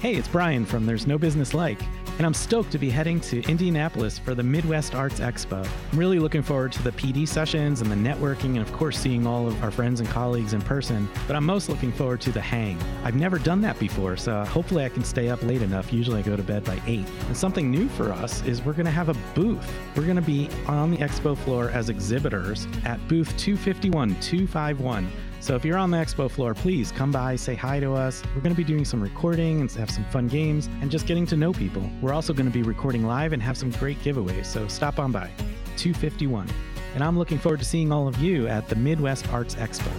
Hey, it's Brian from There's No Business Like, and I'm stoked to be heading to Indianapolis for the Midwest Arts Expo. I'm really looking forward to the PD sessions and the networking, and of course, seeing all of our friends and colleagues in person. But I'm most looking forward to the hang. I've never done that before, so hopefully I can stay up late enough. Usually I go to bed by 8. And something new for us is we're going to have a booth. We're going to be on the expo floor as exhibitors at booth 251 251. So if you're on the expo floor, please come by, say hi to us. We're going to be doing some recording and have some fun games and just getting to know people. We're also going to be recording live and have some great giveaways, so stop on by. 251. And I'm looking forward to seeing all of you at the Midwest Arts Expo.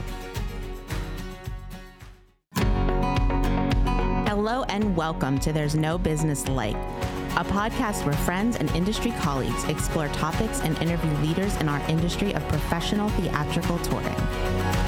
Hello and welcome to There's No Business Like, a podcast where friends and industry colleagues explore topics and interview leaders in our industry of professional theatrical touring.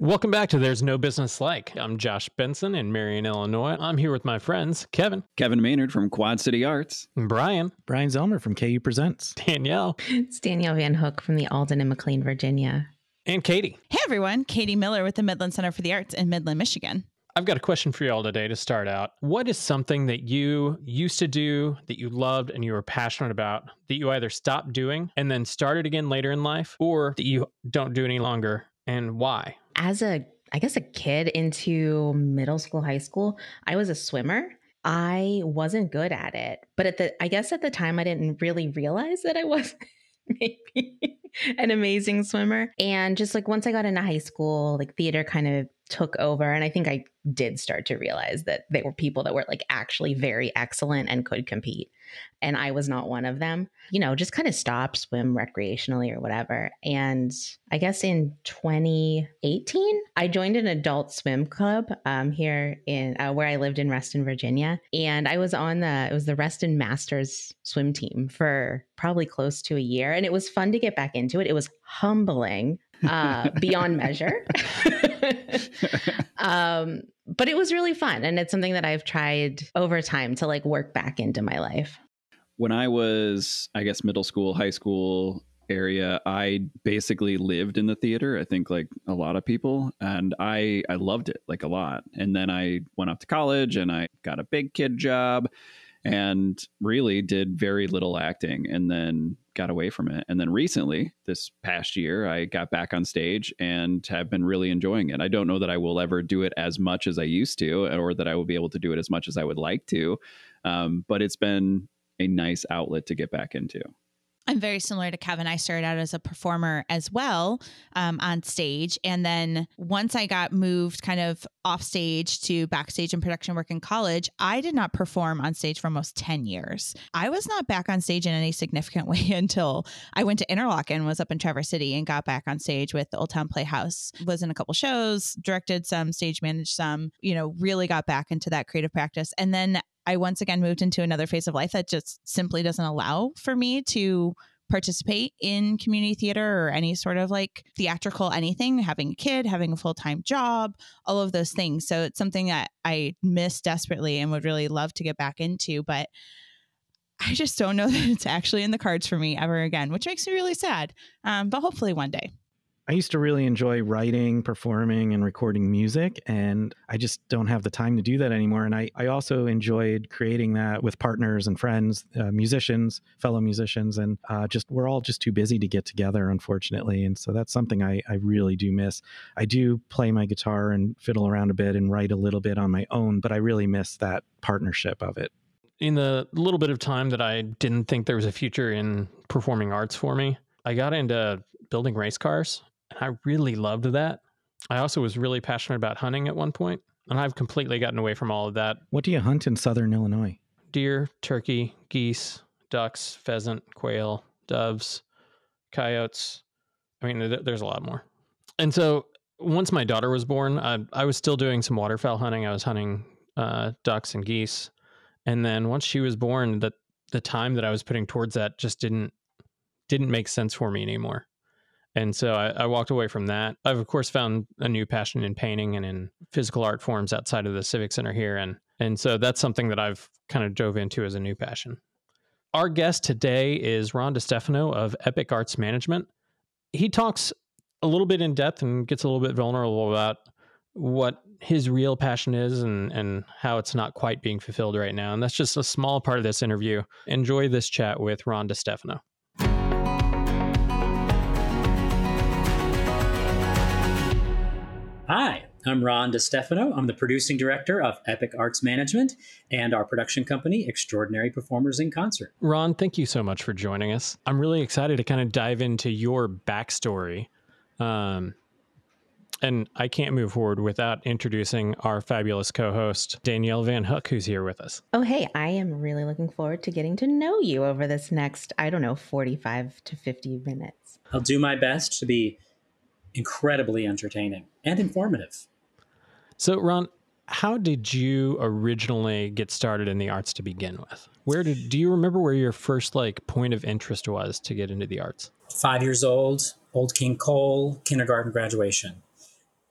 Welcome back to There's No Business Like. I'm Josh Benson in Marion, Illinois. I'm here with my friends Kevin, Kevin Maynard from Quad City Arts, and Brian, Brian Zelmer from KU Presents, Danielle, It's Danielle Van Hook from the Alden and McLean, Virginia. and Katie. Hey everyone, Katie Miller with the Midland Center for the Arts in Midland, Michigan. I've got a question for y'all today to start out. What is something that you used to do that you loved and you were passionate about that you either stopped doing and then started again later in life or that you don't do any longer and why? As a, I guess, a kid into middle school, high school, I was a swimmer. I wasn't good at it, but at the, I guess at the time, I didn't really realize that I was maybe an amazing swimmer. And just like once I got into high school, like theater kind of took over. And I think I did start to realize that they were people that were like actually very excellent and could compete. And I was not one of them. You know, just kind of stop swim recreationally or whatever. And I guess in 2018, I joined an adult swim club um, here in uh, where I lived in Reston, Virginia. And I was on the, it was the Reston Masters swim team for probably close to a year. And it was fun to get back into it. It was humbling uh, beyond measure. um, but it was really fun. And it's something that I've tried over time to like work back into my life. When I was, I guess, middle school, high school area, I basically lived in the theater. I think like a lot of people, and I I loved it like a lot. And then I went off to college and I got a big kid job and really did very little acting and then got away from it. And then recently, this past year, I got back on stage and have been really enjoying it. I don't know that I will ever do it as much as I used to, or that I will be able to do it as much as I would like to. Um, but it's been a nice outlet to get back into. I'm very similar to Kevin. I started out as a performer as well um, on stage. And then once I got moved kind of off stage to backstage and production work in college, I did not perform on stage for almost 10 years. I was not back on stage in any significant way until I went to Interlochen, was up in Traverse City, and got back on stage with the Old Town Playhouse. Was in a couple shows, directed some, stage managed some, you know, really got back into that creative practice. And then I once again moved into another phase of life that just simply doesn't allow for me to participate in community theater or any sort of like theatrical anything, having a kid, having a full time job, all of those things. So it's something that I miss desperately and would really love to get back into. But I just don't know that it's actually in the cards for me ever again, which makes me really sad. Um, but hopefully one day. I used to really enjoy writing, performing, and recording music, and I just don't have the time to do that anymore. And I, I also enjoyed creating that with partners and friends, uh, musicians, fellow musicians, and uh, just we're all just too busy to get together, unfortunately. And so that's something I, I really do miss. I do play my guitar and fiddle around a bit and write a little bit on my own, but I really miss that partnership of it. In the little bit of time that I didn't think there was a future in performing arts for me, I got into building race cars and I really loved that. I also was really passionate about hunting at one point, and I've completely gotten away from all of that. What do you hunt in southern Illinois? Deer, turkey, geese, ducks, pheasant, quail, doves, coyotes. I mean, th- there's a lot more. And so once my daughter was born, I, I was still doing some waterfowl hunting. I was hunting uh, ducks and geese. And then once she was born, the the time that I was putting towards that just didn't didn't make sense for me anymore. And so I, I, walked away from that. I've of course found a new passion in painting and in physical art forms outside of the Civic Center here, and and so that's something that I've kind of dove into as a new passion. Our guest today is Ron DeStefano of Epic Arts Management. He talks a little bit in depth and gets a little bit vulnerable about what his real passion is and and how it's not quite being fulfilled right now. And that's just a small part of this interview. Enjoy this chat with Ron DeStefano. Hi, I'm Ron DeStefano. I'm the producing director of Epic Arts Management and our production company, Extraordinary Performers in Concert. Ron, thank you so much for joining us. I'm really excited to kind of dive into your backstory. Um, and I can't move forward without introducing our fabulous co host, Danielle Van Hook, who's here with us. Oh, hey, I am really looking forward to getting to know you over this next, I don't know, 45 to 50 minutes. I'll do my best to be incredibly entertaining and informative. So, Ron, how did you originally get started in the arts to begin with? Where did do you remember where your first like point of interest was to get into the arts? Five years old, Old King Cole, kindergarten graduation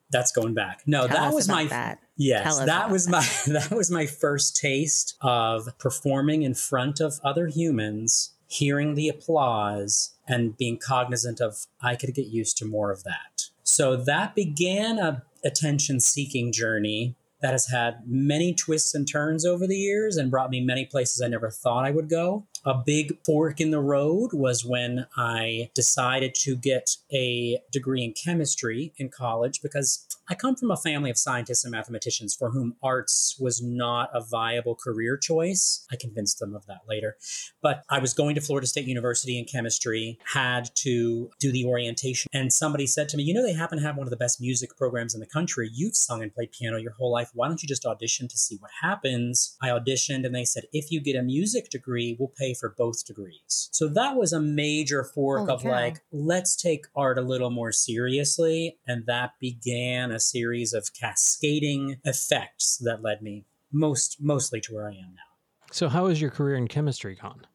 that's going back. No, Tell that us was about my that. yes, Tell us that about was my that was my first taste of performing in front of other humans, hearing the applause and being cognizant of I could get used to more of that. So that began a attention seeking journey that has had many twists and turns over the years and brought me many places I never thought I would go. A big fork in the road was when I decided to get a degree in chemistry in college because I come from a family of scientists and mathematicians for whom arts was not a viable career choice. I convinced them of that later. But I was going to Florida State University in chemistry, had to do the orientation, and somebody said to me, You know, they happen to have one of the best music programs in the country. You've sung and played piano your whole life. Why don't you just audition to see what happens? I auditioned, and they said, If you get a music degree, we'll pay for both degrees. So that was a major fork Holy of cow. like, let's take art a little more seriously. And that began a series of cascading effects that led me most mostly to where I am now. So, how has your career in chemistry gone?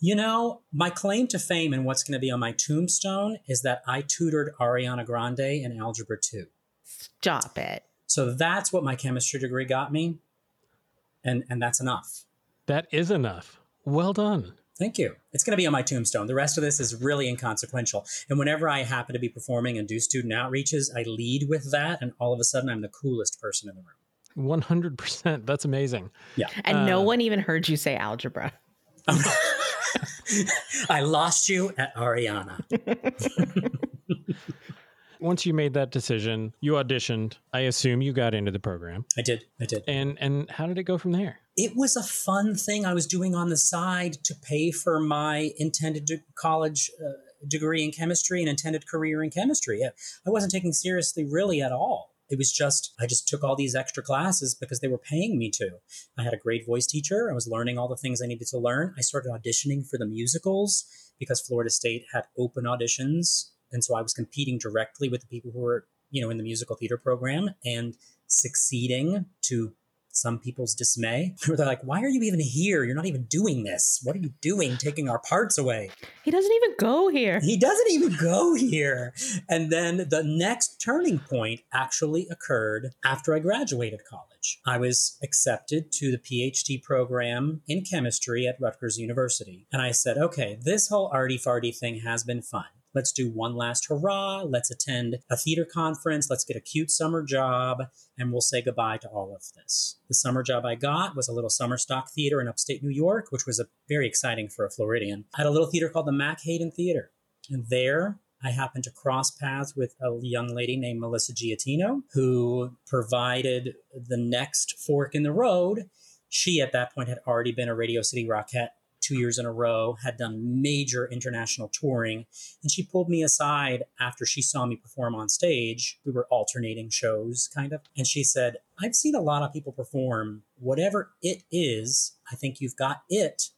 You know, my claim to fame and what's going to be on my tombstone is that I tutored Ariana Grande in Algebra 2. Stop it. So that's what my chemistry degree got me. And and that's enough. That is enough. Well done. Thank you. It's going to be on my tombstone. The rest of this is really inconsequential. And whenever I happen to be performing and do student outreaches, I lead with that. And all of a sudden, I'm the coolest person in the room. 100%. That's amazing. Yeah. And no Uh, one even heard you say algebra. I lost you at Ariana. Once you made that decision, you auditioned. I assume you got into the program. I did. I did. And and how did it go from there? It was a fun thing I was doing on the side to pay for my intended de- college uh, degree in chemistry and intended career in chemistry. I- I wasn't taking seriously really at all. It was just, I just took all these extra classes because they were paying me to. I had a great voice teacher. I was learning all the things I needed to learn. I started auditioning for the musicals because Florida State had open auditions. And so I was competing directly with the people who were, you know, in the musical theater program and succeeding to some people's dismay. Where they're like, why are you even here? You're not even doing this. What are you doing taking our parts away? He doesn't even go here. He doesn't even go here. And then the next turning point actually occurred after I graduated college. I was accepted to the PhD program in chemistry at Rutgers University. And I said, okay, this whole arty farty thing has been fun. Let's do one last hurrah. Let's attend a theater conference. Let's get a cute summer job, and we'll say goodbye to all of this. The summer job I got was a little summer stock theater in upstate New York, which was a, very exciting for a Floridian. I had a little theater called the Mac Haydn Theater. And there I happened to cross paths with a young lady named Melissa Giattino, who provided the next fork in the road. She, at that point, had already been a Radio City Rockette two years in a row, had done major international touring. And she pulled me aside after she saw me perform on stage. We were alternating shows, kind of. And she said, I've seen a lot of people perform. Whatever it is, I think you've got it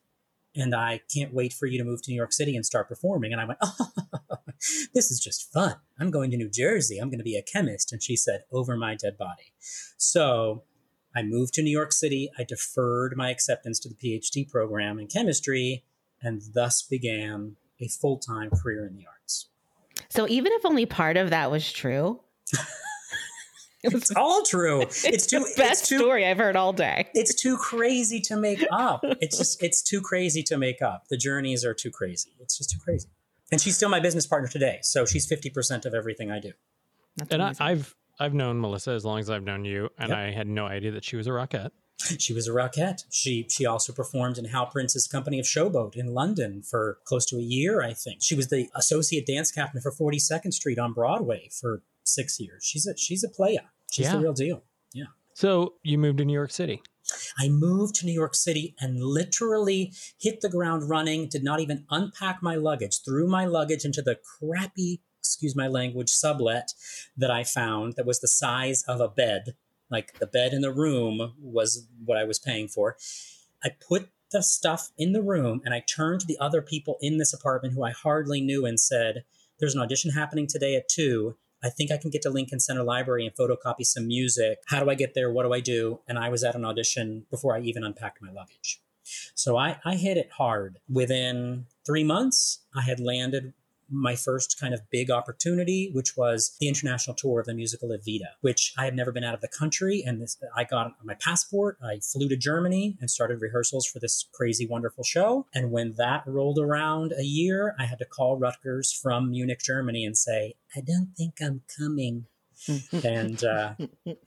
and I can't wait for you to move to New York City and start performing. And I went, oh, this is just fun. I'm going to New Jersey. I'm going to be a chemist. And she said, over my dead body. So I moved to New York City. I deferred my acceptance to the PhD program in chemistry and thus began a full time career in the arts. So even if only part of that was true, it was It's all true. It's too, the best it's too, story I've heard all day. it's too crazy to make up. It's just it's too crazy to make up. The journeys are too crazy. It's just too crazy. And she's still my business partner today, so she's fifty percent of everything I do. That's And I. I've I've known Melissa as long as I've known you, and Yep. I had no idea that she was a rockette. She was a rockette. She she also performed in Hal Prince's company of Showboat in London for close to a year, I think. She was the associate dance captain for 42nd Street on Broadway for six years. She's a she's a playa. She's the real deal. Yeah. So you moved to New York City. I moved to New York City and literally hit the ground running, did not even unpack my luggage, threw my luggage into the crappy, excuse my language, sublet that I found that was the size of a bed. Like the bed in the room was what I was paying for. I put the stuff in the room and I turned to the other people in this apartment who I hardly knew and said, There's an audition happening today at two. I think I can get to Lincoln Center Library and photocopy some music. How do I get there? What do I do? And I was at an audition before I even unpacked my luggage. So I, I hit it hard. Within three months, I had landed my first kind of big opportunity, which was the international tour of the musical Evita, which I had never been out of the country. And this, I got my passport. I flew to Germany and started rehearsals for this crazy, wonderful show. And when that rolled around a year, I had to call Rutgers from Munich, Germany, and say, "I don't think I'm coming." And uh,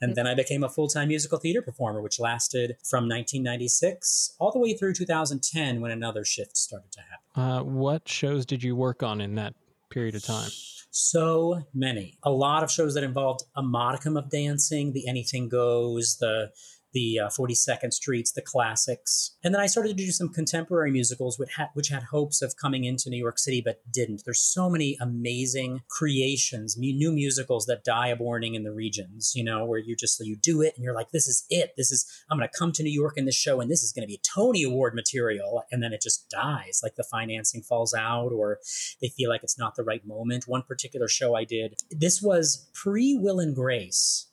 and then I became a full time musical theater performer, which lasted from 1996 all the way through 2010 when another shift started to happen. Uh, what shows did you work on in that period of time? So many, a lot of shows that involved a modicum of dancing, the Anything Goes, the the uh, 42nd Streets, the classics. And then I started to do some contemporary musicals, which had, which had hopes of coming into New York City, but didn't. There's so many amazing creations, new musicals that die a borning in the regions, you know, where you just, you do it and you're like, this is it. This is, I'm going to come to New York in this show and this is going to be Tony Award material. And then it just dies, like the financing falls out or they feel like it's not the right moment. One particular show I did, this was pre Will and Grace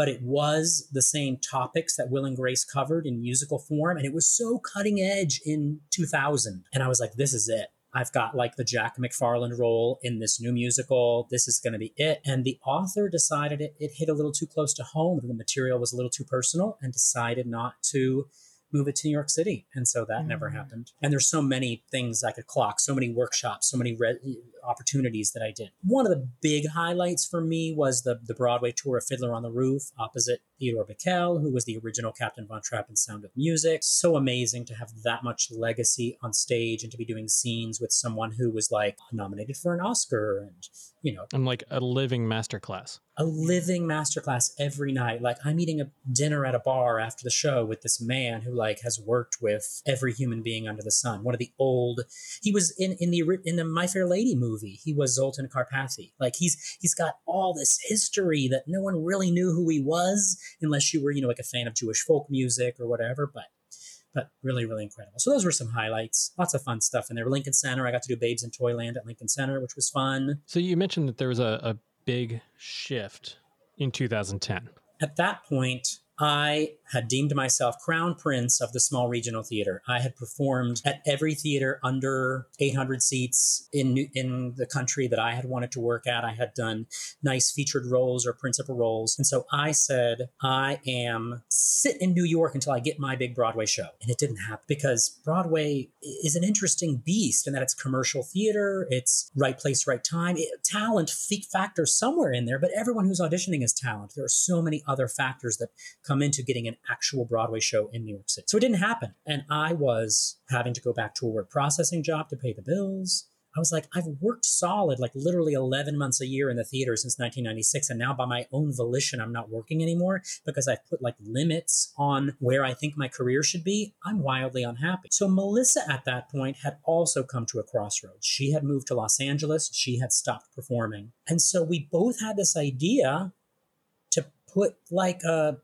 but it was the same topics that Will and Grace covered in musical form. And it was so cutting edge in 2000. And I was like, this is it. I've got like the Jack McFarland role in this new musical. This is going to be it. And the author decided it, it hit a little too close to home. The material was a little too personal and decided not to move it to New York City. And so that never Mm. happened. And there's so many things I could clock, so many workshops, so many re- opportunities that I did. One of the big highlights for me was the, the Broadway tour of Fiddler on the Roof opposite Theodore Bikel, who was the original Captain Von Trapp in Sound of Music. So amazing to have that much legacy on stage and to be doing scenes with someone who was like nominated for an Oscar and, you know, I'm like a living masterclass. a living masterclass every night. Like I'm eating a dinner at a bar after the show with this man who like has worked with every human being under the sun. One of the old, he was in in the in the My Fair Lady movie. He was Zoltan Karpathy. Like he's he's got all this history that no one really knew who he was unless you were you know like a fan of Jewish folk music or whatever. But but really, really incredible. So those were some highlights. Lots of fun stuff in there. Lincoln Center, I got to do Babes in Toyland at Lincoln Center, which was fun. So you mentioned that there was a, a big shift in 2010. At that point, I had deemed myself crown prince of the small regional theater. I had performed at every theater under 800 seats in in the country that I had wanted to work at. I had done nice featured roles or principal roles, and so I said, "I am sit in New York until I get my big Broadway show." And it didn't happen because Broadway is an interesting beast in that it's commercial theater, it's right place, right time, it, talent factor somewhere in there, but everyone who's auditioning is talent. There are so many other factors that come into getting an actual Broadway show in New York City. So it didn't happen. And I was having to go back to a word processing job to pay the bills. I was like, I've worked solid, like literally 11 months a year in the theater since 1996. And now, by my own volition, I'm not working anymore because I've put like limits on where I think my career should be. I'm wildly unhappy. So, Melissa at that point had also come to a crossroads. She had moved to Los Angeles, she had stopped performing. And so, we both had this idea to put like a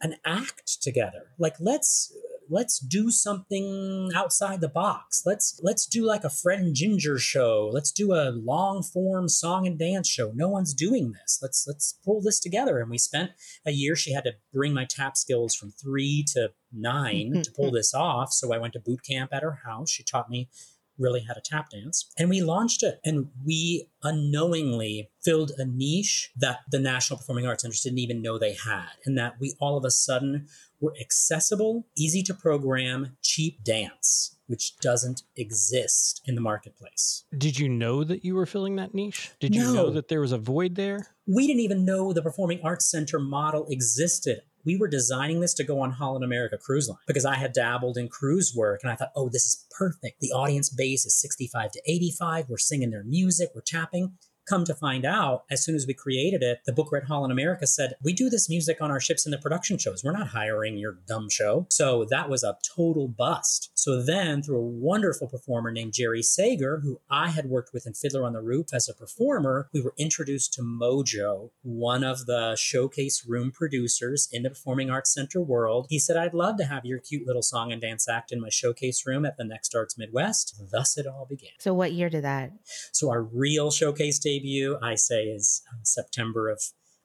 an act together. Like let's let's do something outside the box. Let's let's do like a fred and ginger show. Let's do a long form song and dance show. No one's doing this. Let's let's pull this together. And we spent a year she had to bring my tap skills from three to nine to pull this off. So i went to boot camp at her house. She taught me really had a tap dance. And we launched it and we unknowingly filled a niche that the National Performing Arts Center didn't even know they had. And that we all of a sudden were accessible, easy to program, cheap dance, which doesn't exist in the marketplace. Did you know that you were filling that niche? Did you know that there was a void there? We didn't even know the Performing Arts Center model existed. We were designing this to go on Holland America Cruise Line because I had dabbled in cruise work and I thought, oh, this is perfect. The audience base is 65 to 85. We're singing their music, we're tapping. Come to find out, as soon as we created it, the Book Red Hall in America said, We do this music on our ships in the production shows. We're not hiring your dumb show. So that was a total bust. So then, through a wonderful performer named Jerry Sager, who I had worked with in Fiddler on the Roof as a performer, we were introduced to Mojo, one of the showcase room producers in the Performing Arts Center world. He said, I'd love to have your cute little song and dance act in my showcase room at the Next Arts Midwest. Thus it all began. So what year did that? So our real showcase debut, I say, is uh, September of,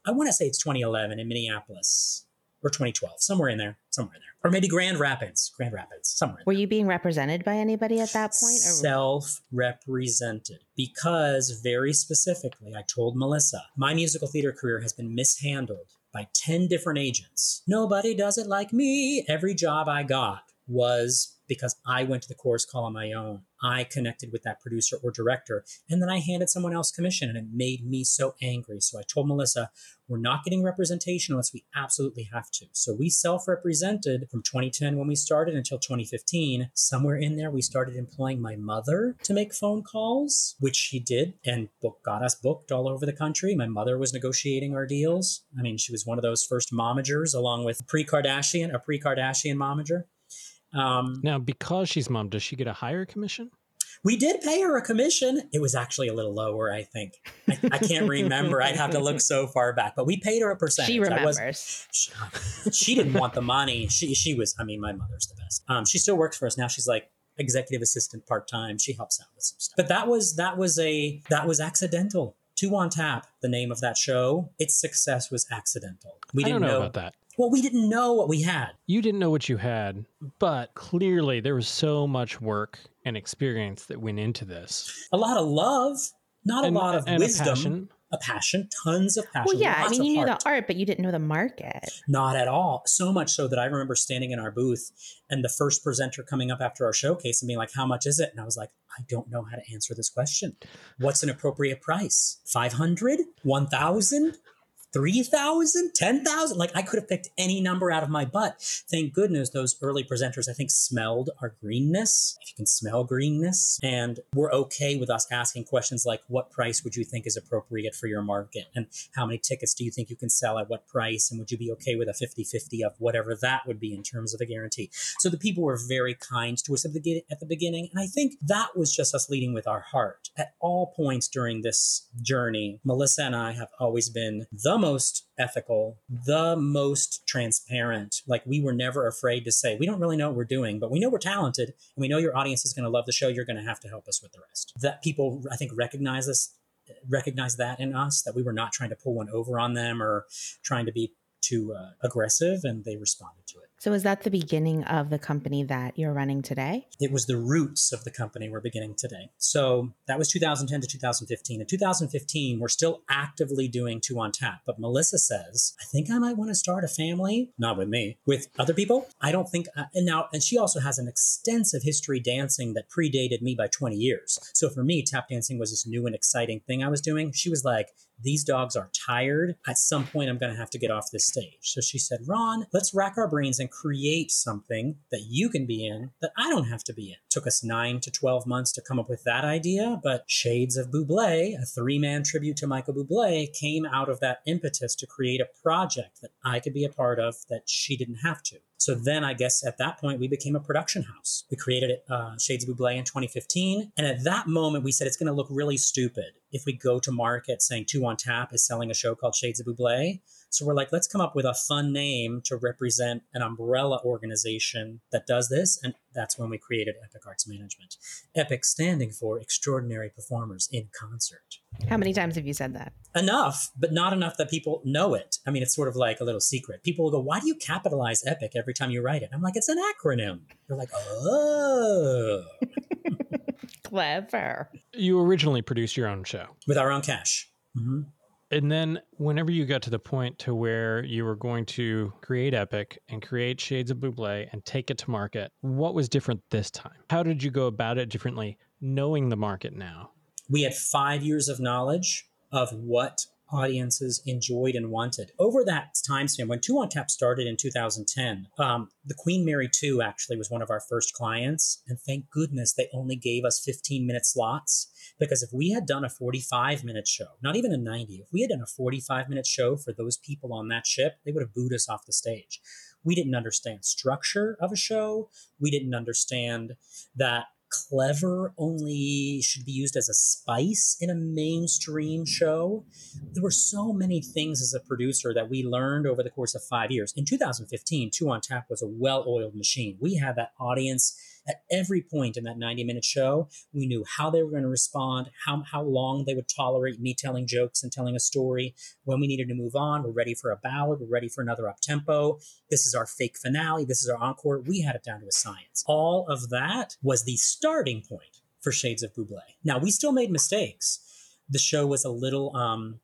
I want to say it's 2011 in Minneapolis or 2012, somewhere in there, somewhere in there, or maybe Grand Rapids, Grand Rapids, somewhere. Were you being represented by anybody at that point? Or Self represented because, very specifically, I told Melissa, my musical theater career has been mishandled by 10 different agents. Nobody does it like me. Every job I got was because I went to the chorus call on my own. I connected with that producer or director, and then I handed someone else commission, and it made me so angry. So I told Melissa, we're not getting representation unless we absolutely have to. So we self represented from 2010 when we started until 2015. Somewhere in there, we started employing my mother to make phone calls, which she did and book, got us booked all over the country. My mother was negotiating our deals. I mean, she was one of those first momagers, along with pre Kardashian, a pre Kardashian momager. Um, Now, because she's mom, does she get a higher commission? we did pay her a commission. It was actually a little lower, I think. I, I can't remember. I'd have to look so far back, but we paid her a percentage. she I was- remembers. she, she didn't want the money. She she was. I mean, my mother's the best. Um, she still works for us now. She's like executive assistant part time. She helps out with some stuff. But that was that was a that was accidental. Two on tap, the name of that show. Its success was accidental. We didn't don't know, know, about that. Well, we didn't know what we had. You didn't know what you had, but clearly there was so much work and experience that went into this. A lot of love, not and, a lot of and wisdom. a passion. A passion, tons of passion. Well, yeah. I mean, you knew heart. the art, but you didn't know the market. Not at all. So much so that I remember standing in our booth and the first presenter coming up after our showcase and being like, How much is it? And I was like, I don't know how to answer this question. What's an appropriate price? 500? 1000? 3000 10,000 like I could have picked any number out of my butt. Thank goodness those early presenters I think smelled our greenness. If you can smell greenness and were okay with us asking questions like what price would you think is appropriate for your market and how many tickets do you think you can sell at what price and would you be okay with a 50-50 of whatever that would be in terms of a guarantee. So the people were very kind to us at the at the beginning and I think that was just us leading with our heart. At all points during this journey, Melissa and I have always been the most ethical, the most transparent. Like we were never afraid to say, we don't really know what we're doing, but we know we're talented and we know your audience is going to love the show. You're going to have to help us with the rest. That people, I think, recognize us, recognize that in us, that we were not trying to pull one over on them or trying to be too uh, aggressive, and they responded to it. So is that the beginning of the company that you're running today? It was the roots of the company we're beginning today. So that was 2010 to 2015. In 2015, we're still actively doing two on tap. But Melissa says, I think I might want to start a family, not with me, with other people. I don't think, uh, and now, and she also has an extensive history dancing that predated me by 20 years. So for me, tap dancing was this new and exciting thing I was doing. She was like, these dogs are tired. At some point, I'm going to have to get off this stage. So she said, Ron, let's rack our brains and create something that you can be in that I don't have to be in. took us nine to 12 months to come up with that idea, but Shades of Buble, a three man tribute to Michael Bublé, came out of that impetus to create a project that I could be a part of that she didn't have to. So then I guess at that point we became a production house. We created uh, Shades of Buble in 2015. And at that moment we said it's going to look really stupid if we go to market saying Two on Tap is selling a show called Shades of Buble. So we're like, let's come up with a fun name to represent an umbrella organization that does this. And that's when we created Epic Arts Management. Epic standing for Extraordinary Performers in Concert How many times have you said that? enough, but not enough that people know it. I mean, it's sort of like a little secret. People will go, Why do you capitalize epic every time you write it? I'm like, It's an acronym. They're like, Oh. Clever. You originally produced your own show. with our own cash. hmm And then whenever you got to the point to where you were going to create Epic and create Shades of Buble and take it to market, what was different this time? How did you go about it differently knowing the market now? we had five years of knowledge of what audiences enjoyed and wanted. Over that time span, when Two on Tap started in 2010, um, the Queen Mary 2 actually was one of our first clients. And thank goodness they only gave us 15 minute slots. Because if we had done a 45 minute show, not even a 90, if we had done a 45 minute show for those people on that ship, they would have booed us off the stage. We didn't understand structure of a show. We didn't understand that clever only should be used as a spice in a mainstream show. There were so many things as a producer that we learned over the course of five years. In 2015, Two on Tap was a well oiled machine. We had that audience at every point in that 90 minute show. We knew how they were going to respond, how, how long they would tolerate me telling jokes and telling a story, when we needed to move on. We're ready for a ballad, we're ready for another up tempo. This is our fake finale, this is our encore. We had it down to a science. All of that was the starting point for Shades of Buble. Now, we still made mistakes. The show was a little um,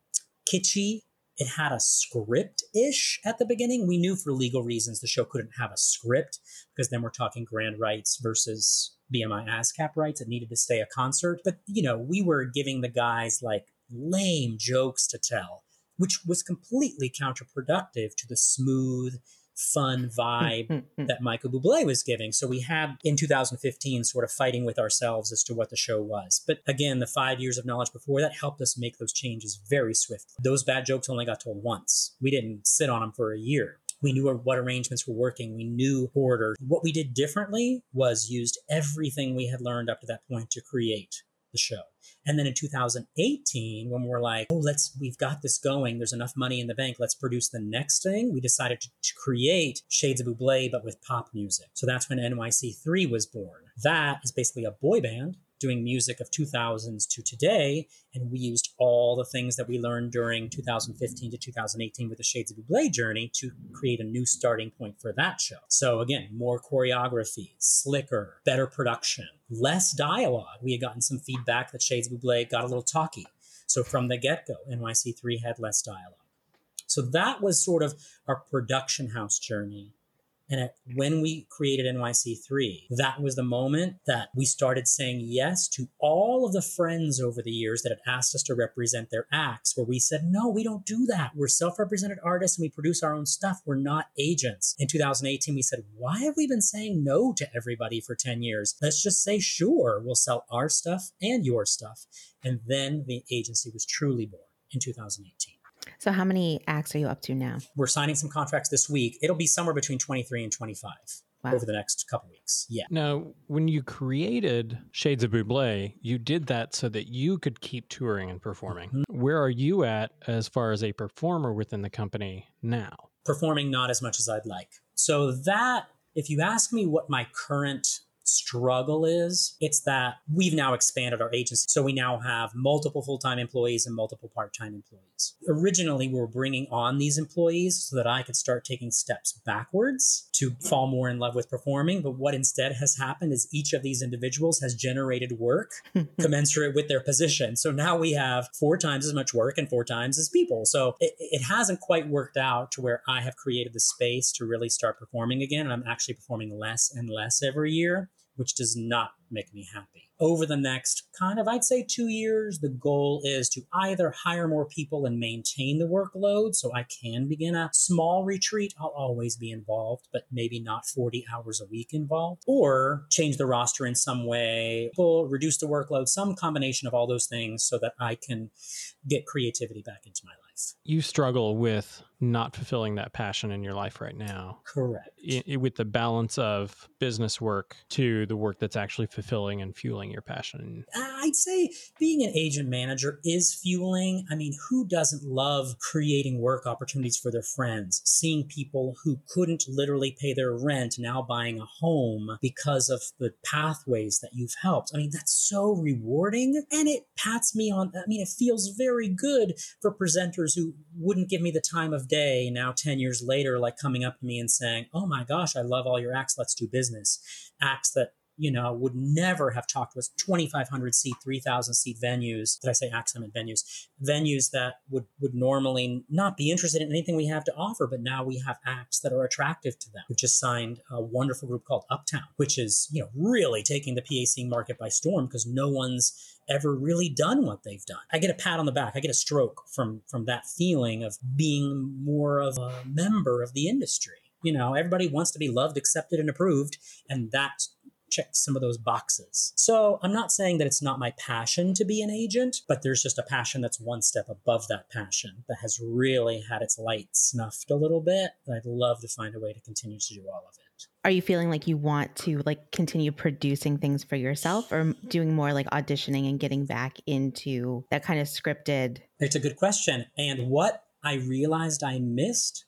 kitschy. It had a script ish at the beginning. We knew for legal reasons the show couldn't have a script because then we're talking grand rights versus BMI ASCAP rights. It needed to stay a concert. But, you know, we were giving the guys like lame jokes to tell, which was completely counterproductive to the smooth, fun vibe hmm, hmm. that Michael Bublé was giving. So we had in 2015 sort of fighting with ourselves as to what the show was. But again, the five years of knowledge before that helped us make those changes very swiftly. Those bad jokes only got told once. We didn't sit on them for a year. We knew what arrangements were working. We knew order. What we did differently was used everything we had learned up to that point to create the show. And then in 2018, when we're like, oh, let's, we've got this going, there's enough money in the bank, let's produce the next thing, we decided to, to create Shades of Buble, but with pop music. So that's when NYC3 was born. That is basically a boy band doing music of 2000s to today. And we used all the things that we learned during 2015 to 2018 with the Shades of Buble journey to create a new starting point for that show. So again, more choreography, slicker, better production, less dialogue. We had gotten some feedback that Shades of Buble got a little talky. So from the get go, NYC3 had less dialogue. So that was sort of our production house journey. And when we created NYC3, that was the moment that we started saying yes to all of the friends over the years that had asked us to represent their acts, where we said, no, we don't do that. We're self represented artists and we produce our own stuff. We're not agents. In 2018, we said, why have we been saying no to everybody for 10 years? Let's just say, sure, we'll sell our stuff and your stuff. And then the agency was truly born in 2018. So, how many acts are you up to now? We're signing some contracts this week. It'll be somewhere between 23 and 25 Wow. over the next couple weeks. Yeah. Now, when you created Shades of Buble, you did that so that you could keep touring and performing. Mhm. Where are you at as far as a performer within the company now? Performing not as much as I'd like. So, that, if you ask me what my current struggle is, it's that we've now expanded our agency. So we now have multiple full time employees and multiple part time employees. Originally, we were bringing on these employees so that I could start taking steps backwards to fall more in love with performing. But what instead has happened is each of these individuals has generated work commensurate with their position. So now we have four times as much work and four times as people. So it, it hasn't quite worked out to where I have created the space to really start performing again. And I'm actually performing less and less every year, which does not make me happy. Over the next kind of, I'd say two years, the goal is to either hire more people and maintain the workload so I can begin a small retreat. I'll always be involved, but maybe not 40 hours a week involved, or change the roster in some way, reduce the workload, some combination of all those things so that I can get creativity back into my life. You struggle with not fulfilling that passion in your life right now. Correct. i- i- with the balance of business work to the work that's actually fulfilling and fueling your passion. I'd say being an agent manager is fueling. I mean, who doesn't love creating work opportunities for their friends? Seeing people who couldn't literally pay their rent now buying a home because of the pathways that you've helped. I mean, that's so rewarding and it pats me on. I mean, it feels very good for presenters who wouldn't give me the time of day now 10 years later, like coming up to me and saying, Oh my gosh, I love all your acts. Let's do business. Acts that you know, would never have talked with 2,500 seat, 3,000 seat venues. Did I say accident venues? Venues that would, would normally not be interested in anything we have to offer, but now we have acts that are attractive to them. We've just signed a wonderful group called Uptown, which is, you know, really taking the PAC market by storm because no one's ever really done what they've done. I get a pat on the back. I get a stroke from from that feeling of being more of a member of the industry. You know, everybody wants to be loved, accepted, and approved, and that checks some of those boxes. So I'm not saying that it's not my passion to be an agent, but there's just a passion that's one step above that passion that has really had its light snuffed a little bit. I'd love to find a way to continue to do all of it. Are you feeling like you want to like continue producing things for yourself or doing more like auditioning and getting back into that kind of scripted? It's a good question. And what I realized I missed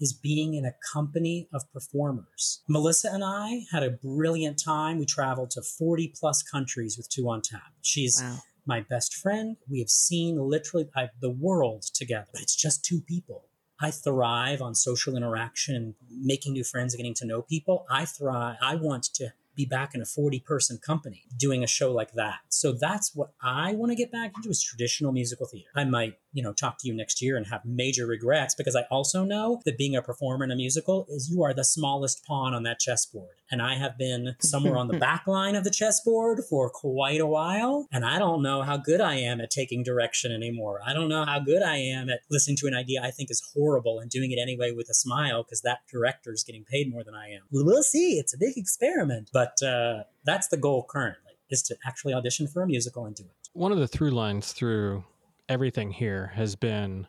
is being in a company of performers. Melissa and I had a brilliant time. We traveled to 40 plus countries with Two on Tap. She's wow. my best friend. We have seen literally the world together, but it's just two people. I thrive on social interaction, making new friends, getting to know people. I thrive. I want to be back in a 40 person company doing a show like that. So that's what I want to get back into is traditional musical theater. I might, you know, talk to you next year and have major regrets because I also know that being a performer in a musical is you are the smallest pawn on that chessboard. And I have been somewhere on the back line of the chessboard for quite a while. And I don't know how good I am at taking direction anymore. I don't know how good I am at listening to an idea I think is horrible and doing it anyway with a smile because that director is getting paid more than I am. We'll see. It's a big experiment. But uh, that's the goal currently is to actually audition for a musical and do it. One of the through lines through everything here has been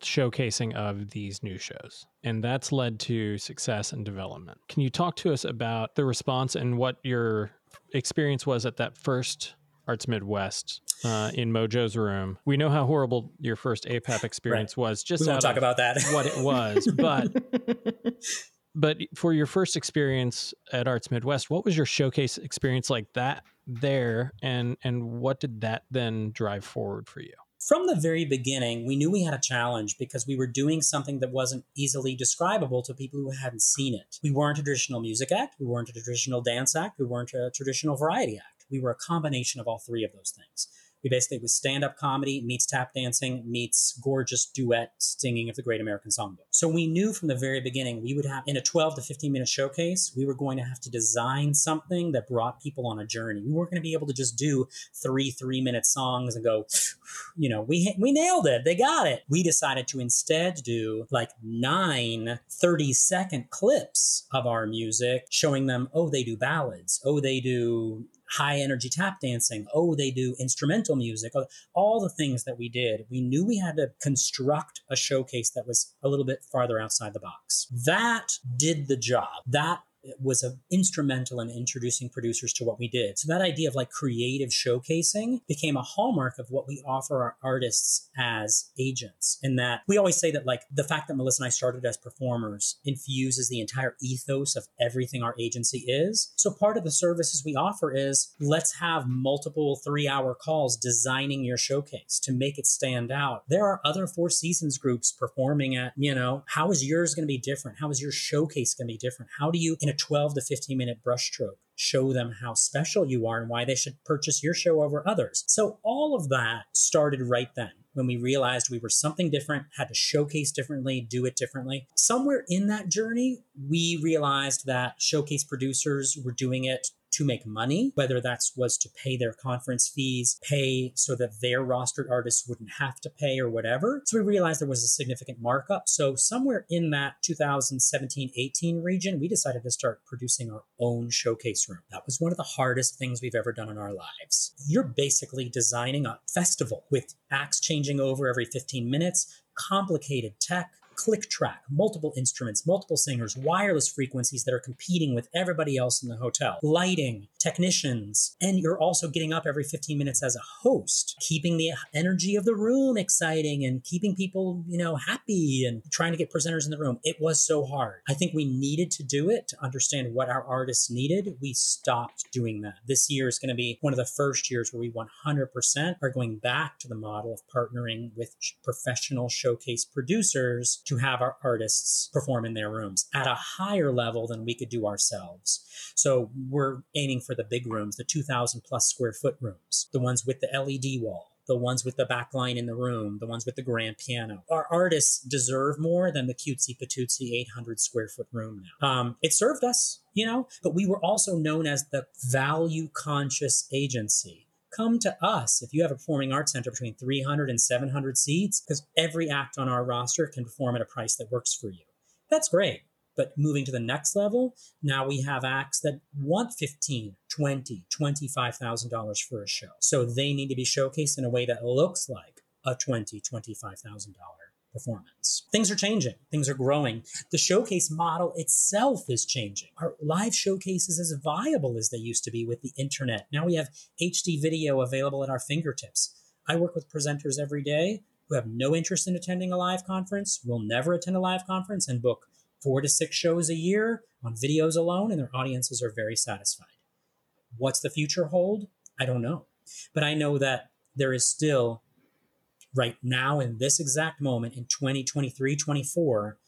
showcasing of these new shows, and that's led to success and development. Can you talk to us about the response and what your experience was at that first Arts Midwest uh, in Mojo's room? We know how horrible your first APAP experience right. was. Just we won't talk about that. what it was, but. but for your first experience at Arts Midwest, what was your showcase experience like that there, and and what did that then drive forward for you? from the very beginning, we knew we had a challenge because we were doing something that wasn't easily describable to people who hadn't seen it. We weren't a traditional music act, we weren't a traditional dance act, we weren't a traditional variety act. We were a combination of all three of those things. We basically it was stand up comedy meets tap dancing meets gorgeous duet singing of the Great American Songbook. So we knew from the very beginning we would have in a 12 to 15 minute showcase, we were going to have to design something that brought people on a journey. We weren't going to be able to just do three three minute songs and go, you know, we we nailed it. They got it. We decided to instead do like nine 30 second clips of our music showing them, oh, they do ballads. Oh, they do high energy tap dancing. Oh, they do instrumental music. Oh, all the things that we did. We knew we had to construct a showcase that was a little bit farther outside the box. That did the job. That was a, instrumental in introducing producers to what we did. So that idea of like creative showcasing became a hallmark of what we offer our artists as agents. In that we always say that like the fact that Melissa and I started as performers infuses the entire ethos of everything our agency is. So part of the services we offer is let's have multiple three hour calls designing your showcase to make it stand out. There are other Four Seasons groups performing at, you know, how is yours going to be different? How is your showcase going to be different? How do you, in a 12 to 15 minute brushstroke. Show them how special you are and why they should purchase your show over others. So, all of that started right then when we realized we were something different, had to showcase differently, do it differently. Somewhere in that journey, we realized that showcase producers were doing it to make money, whether that was to pay their conference fees, pay so that their rostered artists wouldn't have to pay or whatever. So we realized there was a significant markup. So somewhere in that 2017 18 region, we decided to start producing our own showcase room. That was one of the hardest things we've ever done in our lives. You're basically designing a festival with acts changing over every 15 minutes, complicated tech, click track, multiple instruments, multiple singers, wireless frequencies that are competing with everybody else in the hotel, lighting, technicians, and you're also getting up every 15 minutes as a host, keeping the energy of the room exciting and keeping people, you know, happy and trying to get presenters in the room. It was so hard. I think we needed to do it to understand what our artists needed. We stopped doing that. This year is going to be one of the first years where we 100% are going back to the model of partnering with professional showcase producers to have our artists perform in their rooms at a higher level than we could do ourselves. So we're aiming for the big rooms, the 2,000 plus square foot rooms, the ones with the LED wall the ones with the back line in the room, the ones with the grand piano. Our artists deserve more than the cutesy patootsy 800 square foot room now. Um, it served us, you know, but we were also known as the value conscious agency. Come to us if you have a performing arts center between 300 and 700 seats, because every act on our roster can perform at a price that works for you. That's great. But moving to the next level, now we have acts that want 15, 20, $25,000 for a show. So they need to be showcased in a way that looks like a $20, $25,000 performance. Things are changing, things are growing. The showcase model itself is changing. Our live showcases as viable as they used to be with the internet. Now we have HD video available at our fingertips. I work with presenters every day who have no interest in attending a live conference, will never attend a live conference, and book four to six shows a year on videos alone, and their audiences are very satisfied. What's the future hold? I don't know. But I know that there is still, right now, in this exact moment, in 2023 24,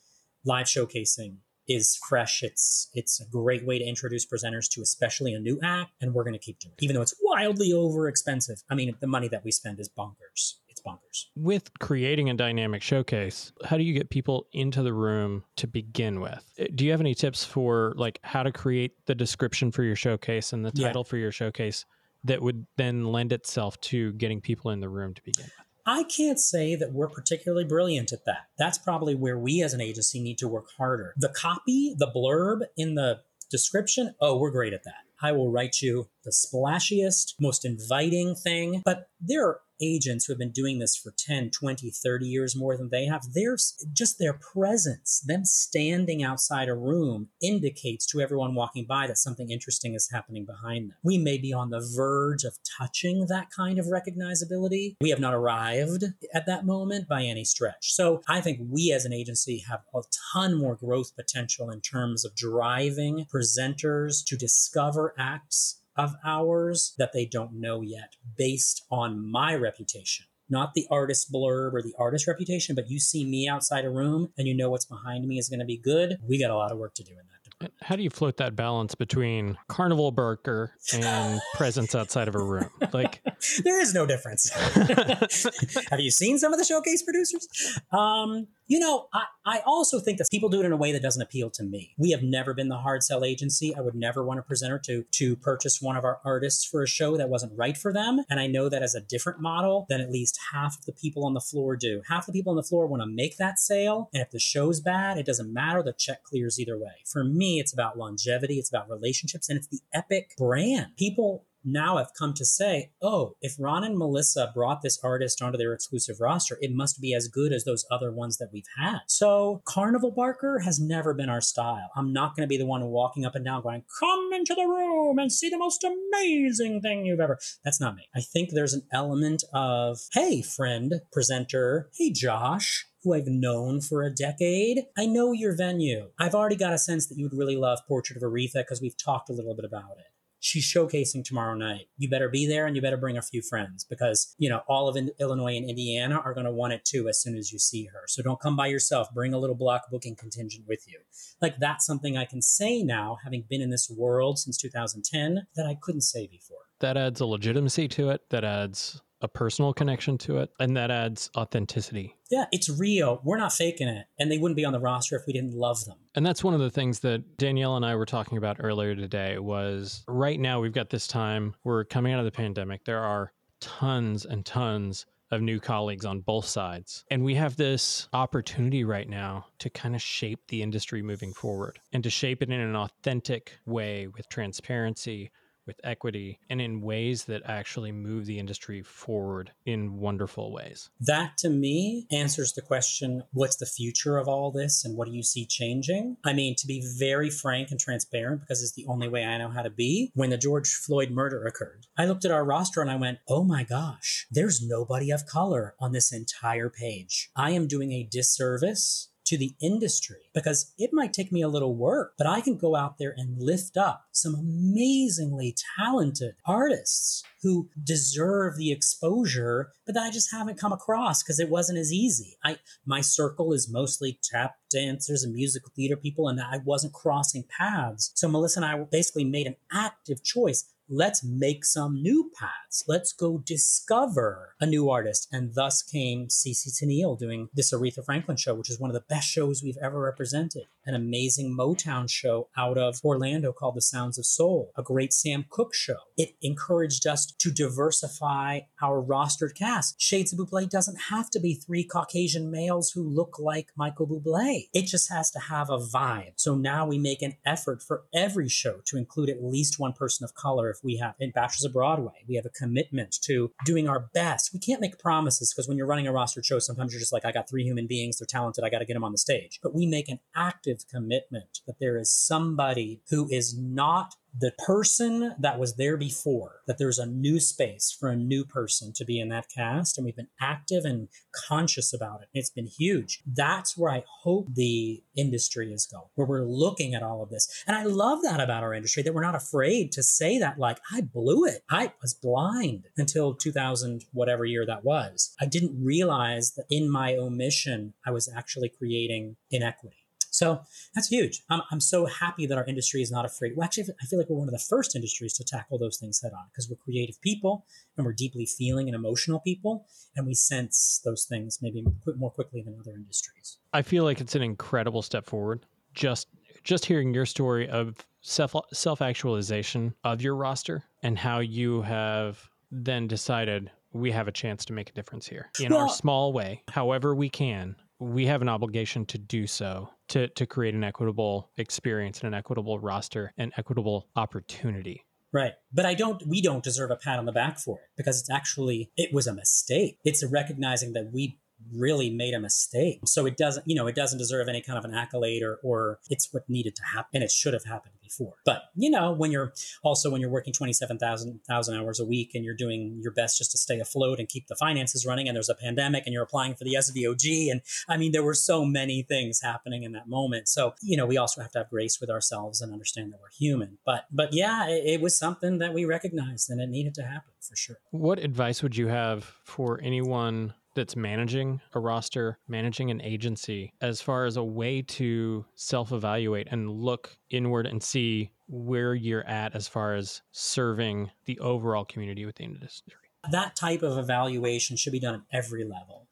live showcasing is fresh. It's it's a great way to introduce presenters to especially a new act, and we're going to keep doing it, even though it's wildly over expensive. I mean, the money that we spend is bonkers bonkers. With creating a dynamic showcase, how do you get people into the room to begin with? Uh, do you have any tips for like how to create the description for your showcase and the title yeah. for your showcase that would then lend itself to getting people in the room to begin with? I can't say that we're particularly brilliant at that. That's probably where we as an agency need to work harder. The copy, the blurb in the description, oh, we're great at that. I will write you the splashiest, most inviting thing. But there are agents who have been doing this for 10, 20, 30 years more than they have, there's just their presence, them standing outside a room indicates to everyone walking by that something interesting is happening behind them. We may be on the verge of touching that kind of recognizability. We have not arrived at that moment by any stretch. So I think we as an agency have a ton more growth potential in terms of driving presenters to discover acts of ours that they don't know yet based on my reputation. Not the artist blurb or the artist reputation, but you see me outside a room and you know what's behind me is going to be good. We got a lot of work to do in that. Department. How do you float that balance between carnival barker and presence outside of a room? Like there is no difference. Have you seen some of the showcase producers? Um, you know, I, I also think that people do it in a way that doesn't appeal to me. We have never been the hard sell agency. I would never want a presenter to to purchase one of our artists for a show that wasn't right for them. And I know that as a different model than at least half of the people on the floor do. Half the people on the floor want to make that sale. And if the show's bad, it doesn't matter. The check clears either way. For me, it's about longevity, it's about relationships, and it's the epic brand. People now have come to say, oh, if Ron and Melissa brought this artist onto their exclusive roster, it must be as good as those other ones that we've had. So Carnival Barker has never been our style. I'm not going to be the one walking up and down going, come into the room and see the most amazing thing you've ever. That's not me. I think there's an element of, hey, friend, presenter, hey, Josh, who I've known for a decade. I know your venue. I've already got a sense that you would really love Portrait of Aretha because we've talked a little bit about it she's showcasing tomorrow night. You better be there and you better bring a few friends because, you know, all of Illinois and Indiana are going to want it too as soon as you see her. So don't come by yourself. Bring a little block booking contingent with you. Like that's something I can say now, having been in this world since 2010, that I couldn't say before. That adds a legitimacy to it. That adds a personal connection to it and that adds authenticity. Yeah it's real. We're not faking it and they wouldn't be on the roster if we didn't love them. And that's one of the things that danielle and i were talking about earlier today was right now we've got this time we're coming out of the pandemic there are tons and tons of new colleagues on both sides. And we have this opportunity right now to kind of shape the industry moving forward and to shape it in an authentic way with transparency, with equity and in ways that actually move the industry forward in wonderful ways. That to me answers the question what's the future of all this and what do you see changing? I mean, to be very frank and transparent, because it's the only way I know how to be, when the George Floyd murder occurred, I looked at our roster and I went, oh my gosh, there's nobody of color on this entire page. I am doing a disservice to the industry because it might take me a little work, but I can go out there and lift up some amazingly talented artists who deserve the exposure, but that I just haven't come across because it wasn't as easy. I my circle is mostly tap dancers and musical theater people, and I wasn't crossing paths. So Melissa and I basically made an active choice let's make some new paths. Let's go discover a new artist. And thus came CeCe Teneal doing this Aretha Franklin show, which is one of the best shows we've ever represented. An amazing Motown show out of Orlando called The Sounds of Soul, a great Sam Cooke show. It encouraged us to diversify our rostered cast. Shades of Buble doesn't have to be three Caucasian males who look like Michael Bublé. It just has to have a vibe. So now we make an effort for every show to include at least one person of color if we have in Bachelors of Broadway. We have a commitment to doing our best. We can't make promises because when you're running a rostered show, sometimes you're just like, I got three human beings, they're talented, I got to get them on the stage. But we make an active commitment that there is somebody who is not the person that was there before, that there's a new space for a new person to be in that cast. And we've been active and conscious about it. It's been huge. That's where I hope the industry is going, where we're looking at all of this. And I love that about our industry, that we're not afraid to say that, like, I blew it. I was blind until 2000, whatever year that was. I didn't realize that in my omission, I was actually creating inequity. So that's huge. I'm, I'm so happy that our industry is not afraid. Well, actually, I feel like we're one of the first industries to tackle those things head on because we're creative people and we're deeply feeling and emotional people, and we sense those things maybe more quickly than other industries. I feel like it's an incredible step forward. Just just hearing your story of self self actualization of your roster and how you have then decided we have a chance to make a difference here in well, our small way, however we can. We have an obligation to do so to to create an equitable experience and an equitable roster and equitable opportunity. Right. But I don't we don't deserve a pat on the back for it because it's actually it was a mistake. It's recognizing that we really made a mistake. So it doesn't, you know, it doesn't deserve any kind of an accolade or, or it's what needed to happen. And it should have happened before. But, you know, when you're also, when you're working 27,000 hours a week and you're doing your best just to stay afloat and keep the finances running and there's a pandemic and you're applying for the SVOG. And I mean, there were so many things happening in that moment. So, you know, we also have to have grace with ourselves and understand that we're human. But, but yeah, it, it was something that we recognized and it needed to happen for sure. What advice would you have for anyone that's managing a roster, managing an agency, as far as a way to self evaluate and look inward and see where you're at as far as serving the overall community within the industry. That type of evaluation should be done at every level.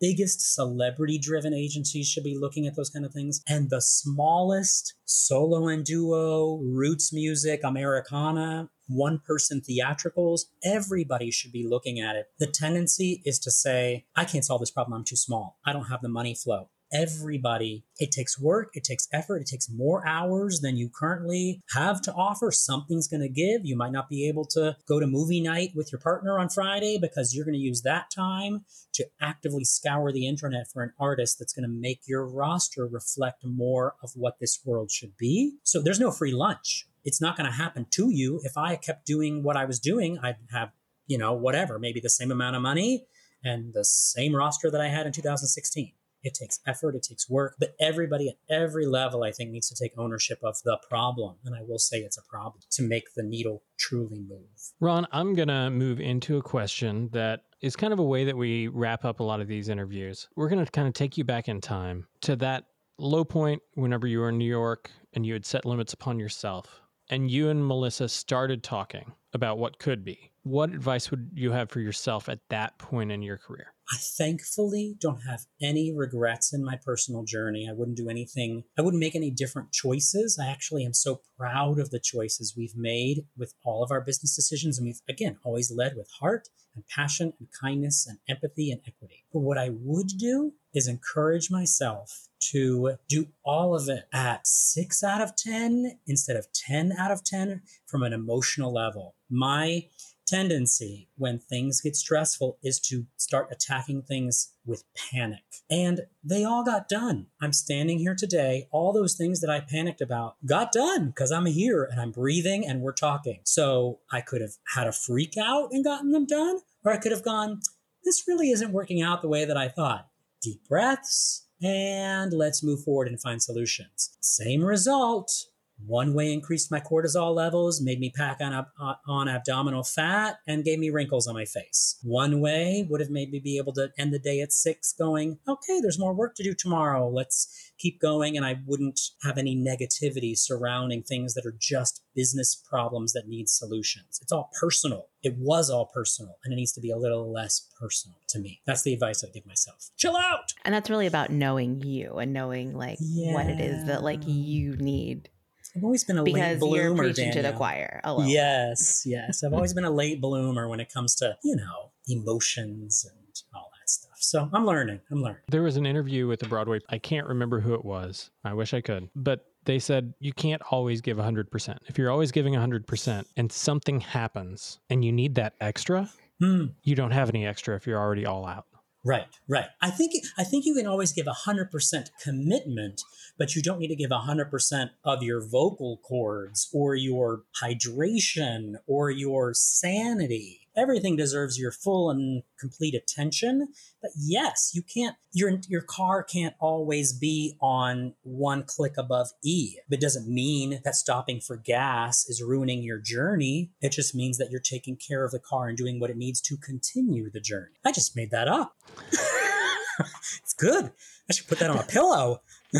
Biggest celebrity driven agencies should be looking at those kind of things, and the smallest solo and duo, roots music, Americana, one person theatricals, everybody should be looking at it. The tendency is to say, I can't solve this problem. I'm too small. I don't have the money flow. Everybody, it takes work, it takes effort, it takes more hours than you currently have to offer. Something's going to give. You might not be able to go to movie night with your partner on Friday because you're going to use that time to actively scour the internet for an artist that's going to make your roster reflect more of what this world should be. So there's no free lunch it's not going to happen to you. If I kept doing what I was doing, I'd have, you know, whatever, maybe the same amount of money and the same roster that I had in 2016. It takes effort, it takes work, but everybody at every level, I think, needs to take ownership of the problem. And I will say it's a problem to make the needle truly move. Ron, I'm going to move into a question that is kind of a way that we wrap up a lot of these interviews. We're going to kind of take you back in time to that low point whenever you were in New York and you had set limits upon yourself and you and Melissa started talking about what could be, what advice would you have for yourself at that point in your career? I thankfully don't have any regrets in my personal journey. I wouldn't do anything, I wouldn't make any different choices. I actually am so proud of the choices we've made with all of our business decisions. And we've, again, always led with heart and passion and kindness and empathy and equity. But what I would do is encourage myself to do all of it at six out of 10 instead of 10 out of 10 from an emotional level. My tendency when things get stressful is to start attacking things with panic. And they all got done. I'm standing here today. All those things that I panicked about got done because I'm here and I'm breathing and we're talking. So I could have had a freak out and gotten them done, or I could have gone, this really isn't working out the way that I thought. Deep breaths, and let's move forward and find solutions. Same result. One way increased my cortisol levels, made me pack on, ab- uh, on abdominal fat, and gave me wrinkles on my face. One way would have made me be able to end the day at six, going, okay, there's more work to do tomorrow. Let's keep going. And I wouldn't have any negativity surrounding things that are just business problems that need solutions. It's all personal. It was all personal, and it needs to be a little less personal to me. That's the advice I give myself. Chill out. And that's really about knowing you and knowing like what it is that like you need I've always been a late because you're bloomer, preaching to the choir. A little. Yes, yes. I've always been a late bloomer when it comes to, you know, emotions and all that stuff. So I'm learning. I'm learning. There was an interview with the Broadway. I can't remember who it was. I wish I could. But they said you can't always give 100%. If you're always giving 100% and something happens and you need that extra, Hmm. you don't have any extra if you're already all out. Right, right. I think I think you can always give hundred percent commitment, but you don't need to give hundred percent of your vocal cords or your hydration or your sanity. Everything deserves your full and complete attention. But yes, you can't. Your your car can't always be on one click above E. It doesn't mean that stopping for gas is ruining your journey. It just means that you're taking care of the car and doing what it needs to continue the journey. I just made that up. it's good. I should put that on a pillow.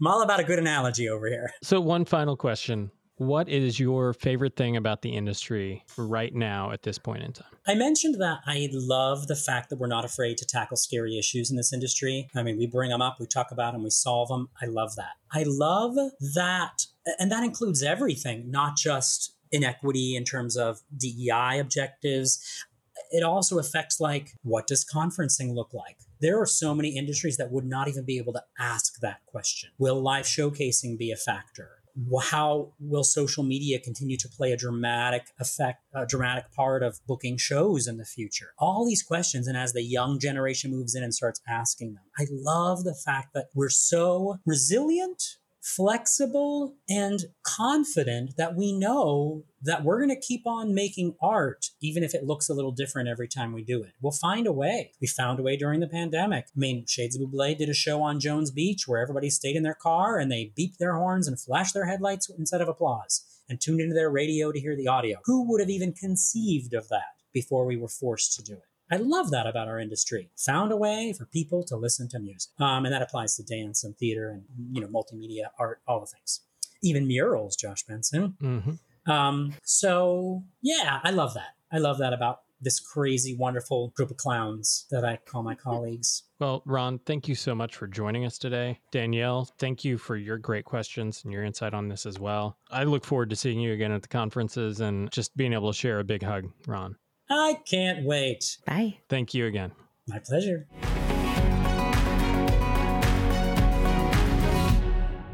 I'm all about a good analogy over here. So, one final question What is your favorite thing about the industry right now at this point in time? I mentioned that I love the fact that we're not afraid to tackle scary issues in this industry. I mean, we bring them up, we talk about them, we solve them. I love that. I love that, and that includes everything, not just inequity in terms of DEI objectives. It also affects like what does conferencing look like? There are so many industries that would not even be able to ask that question. Will live showcasing be a factor? How will social media continue to play a dramatic effect a dramatic part of booking shows in the future? All these questions and as the young generation moves in and starts asking them i love the fact that we're so resilient flexible and confident that we know that we're going to keep on making art, even if it looks a little different every time we do it. We'll find a way. We found a way during the pandemic. I mean, Shades of Buble did a show on Jones Beach where everybody stayed in their car and they beeped their horns and flashed their headlights instead of applause and tuned into their radio to hear the audio. Who would have even conceived of that before we were forced to do it? I love that about our industry. Found a way for people to listen to music. Um, and that applies to dance and theater and, you know, multimedia, art, all the things. Even murals, Josh Benson. Mm-hmm. Um, so, yeah, I love that. I love that about this crazy, wonderful group of clowns that I call my colleagues. Well, Ron, thank you so much for joining us today. Danielle, thank you for your great questions and your insight on this as well. I look forward to seeing you again at the conferences and just being able to share a big hug, Ron. I can't wait. Bye. Thank you again. My pleasure.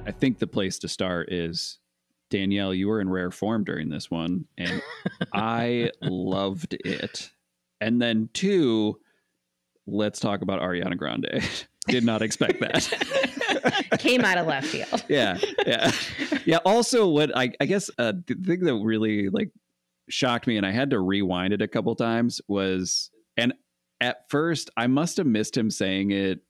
I think the place to start is Danielle, you were in rare form during this one, and I loved it. And then two, let's talk about Ariana Grande. Did not expect that. Came out of left field. yeah, yeah, yeah. Also, what I, I guess uh, the thing that really like shocked me, and I had to rewind it a couple times, was and at first I must have missed him saying it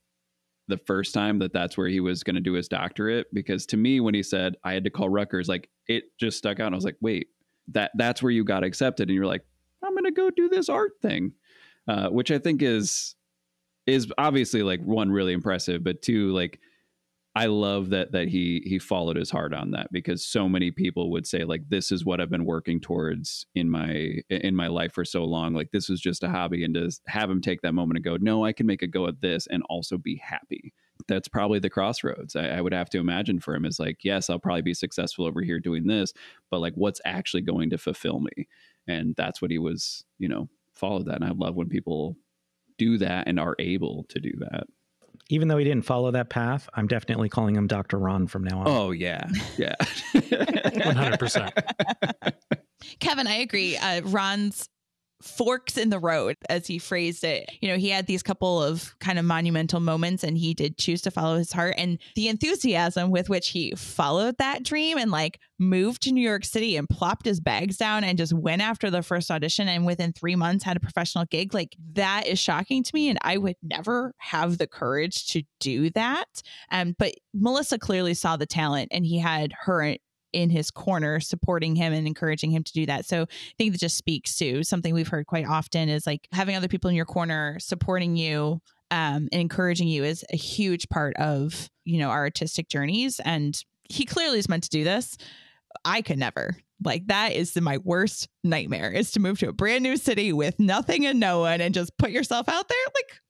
the first time that that's where he was going to do his doctorate because to me when he said I had to call Rutgers like it just stuck out and I was like wait that that's where you got accepted and you're like I'm going to go do this art thing uh, which I think is is obviously like one really impressive but two like I love that that he he followed his heart on that because so many people would say like this is what I've been working towards in my in my life for so long. Like this was just a hobby and to have him take that moment and go no I can make a go at this and also be happy. That's probably the crossroads. I, I would have to imagine for him is like yes I'll probably be successful over here doing this but like what's actually going to fulfill me? And that's what he was you know followed that. And I love when people do that and are able to do that Even though he didn't follow that path, I'm definitely calling him Dr. Ron from now on. Oh yeah, yeah, 100%. Kevin, I agree. Uh, Ron's forks in the road, as he phrased it. You know, he had these couple of kind of monumental moments and he did choose to follow his heart. And the enthusiasm with which he followed that dream and like moved to New York City and plopped his bags down and just went after the first audition and within three months had a professional gig, like that is shocking to me. And I would never have the courage to do that. Um, but Melissa clearly saw the talent and he had her in his corner supporting him and encouraging him to do that. So I think that just speaks to something we've heard quite often is like having other people in your corner supporting you um, and encouraging you is a huge part of you know our artistic journeys. And he clearly is meant to do this. I could never. Like that is my worst nightmare is to move to a brand new city with nothing and no one and just put yourself out there. Like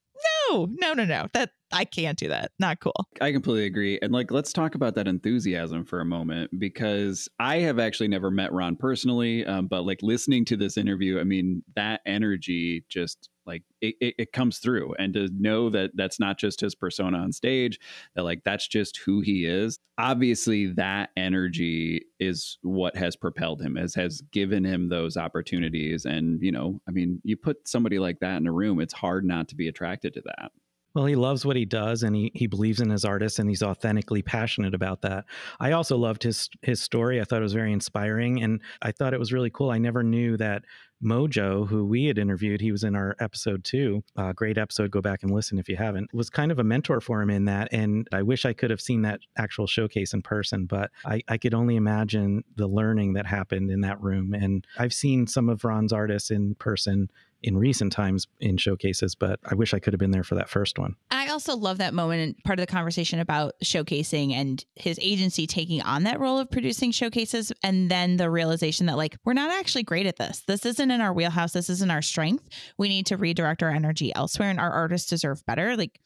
no, no, no, no. That I can't do that. Not cool. I completely agree. And like, let's talk about that enthusiasm for a moment because I have actually never met Ron personally, um, but like listening to this interview, I mean, that energy just like it, it, it, comes through and to know that that's not just his persona on stage that like that's just who he is obviously that energy is what has propelled him as has given him those opportunities and you know i mean you put somebody like that in a room it's hard not to be attracted to that well, he loves what he does and he, he believes in his artist and he's authentically passionate about that. I also loved his his story. I thought it was very inspiring and I thought it was really cool. I never knew that Mojo, who we had interviewed, he was in our episode too. Uh, great episode. Go back and listen if you haven't. Was kind of a mentor for him in that. And I wish I could have seen that actual showcase in person, but I, I could only imagine the learning that happened in that room. And I've seen some of Ron's artists in person in recent times in showcases, but I wish I could have been there for that first one. I also love that moment and part of the conversation about showcasing and his agency taking on that role of producing showcases and then the realization that like we're not actually great at this. This isn't in our wheelhouse. This isn't our strength. We need to redirect our energy elsewhere and our artists deserve better. Like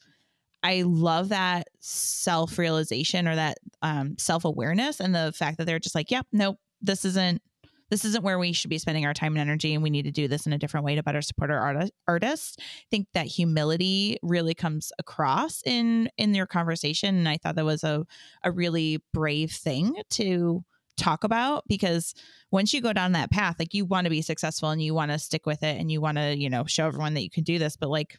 I love that self realization or that um, self awareness and the fact that they're just like, yep, yeah, nope, this isn't this isn't where we should be spending our time and energy and we need to do this in a different way to better support our art- artists i think that humility really comes across in in your conversation and i thought that was a, a really brave thing to talk about because once you go down that path like you want to be successful and you want to stick with it and you want to you know show everyone that you can do this but like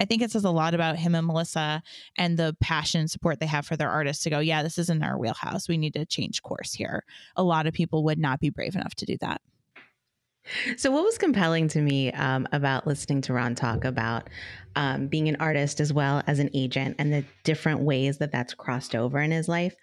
I think it says a lot about him and Melissa and the passion and support they have for their artists to go, yeah, this isn't our wheelhouse. We need to change course here. A lot of people would not be brave enough to do that. So, what was compelling to me um, about listening to Ron talk about um, being an artist as well as an agent and the different ways that that's crossed over in his life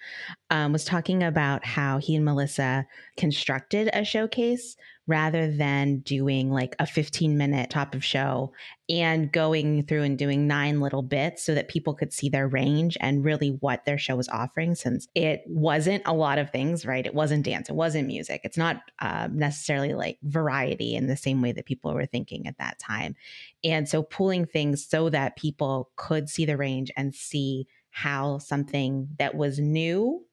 um, was talking about how he and Melissa constructed a showcase rather than doing like a 15 minute top of show and going through and doing nine little bits so that people could see their range and really what their show was offering since it wasn't a lot of things right? It wasn't dance. It wasn't music. It's not uh, necessarily like variety in the same way that people were thinking at that time. And so pulling things so that people could see the range and see how something that was new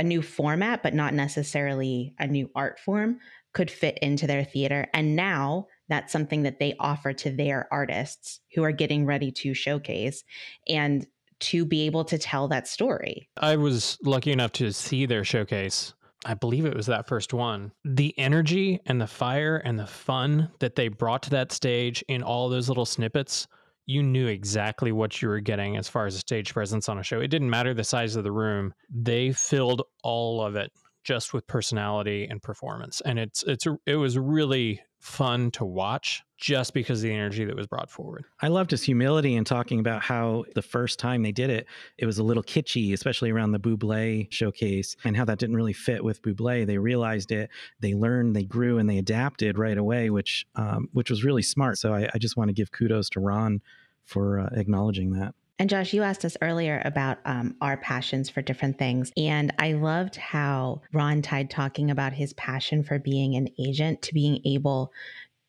a new format, but not necessarily a new art form, could fit into their theater. And now that's something that they offer to their artists who are getting ready to showcase and to be able to tell that story. I was lucky enough to see their showcase. I believe it was that first one. The energy and the fire and the fun that they brought to that stage in all those little snippets, you knew exactly what you were getting as far as a stage presence on a show. It didn't matter the size of the room, they filled all of it just with personality and performance. And it's it's it was really fun to watch just because of the energy that was brought forward. I loved his humility in talking about how the first time they did it, it was a little kitschy, especially around the Buble showcase, and how that didn't really fit with Buble. They realized it, they learned, they grew, and they adapted right away, which um, which was really smart. So I, I just want to give kudos to Ron for uh, acknowledging that. And Josh, you asked us earlier about um, our passions for different things. And I loved how Ron tied talking about his passion for being an agent to being able